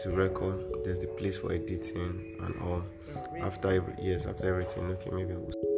to record. There's the place for editing and all. After yes after everything. Okay maybe we'll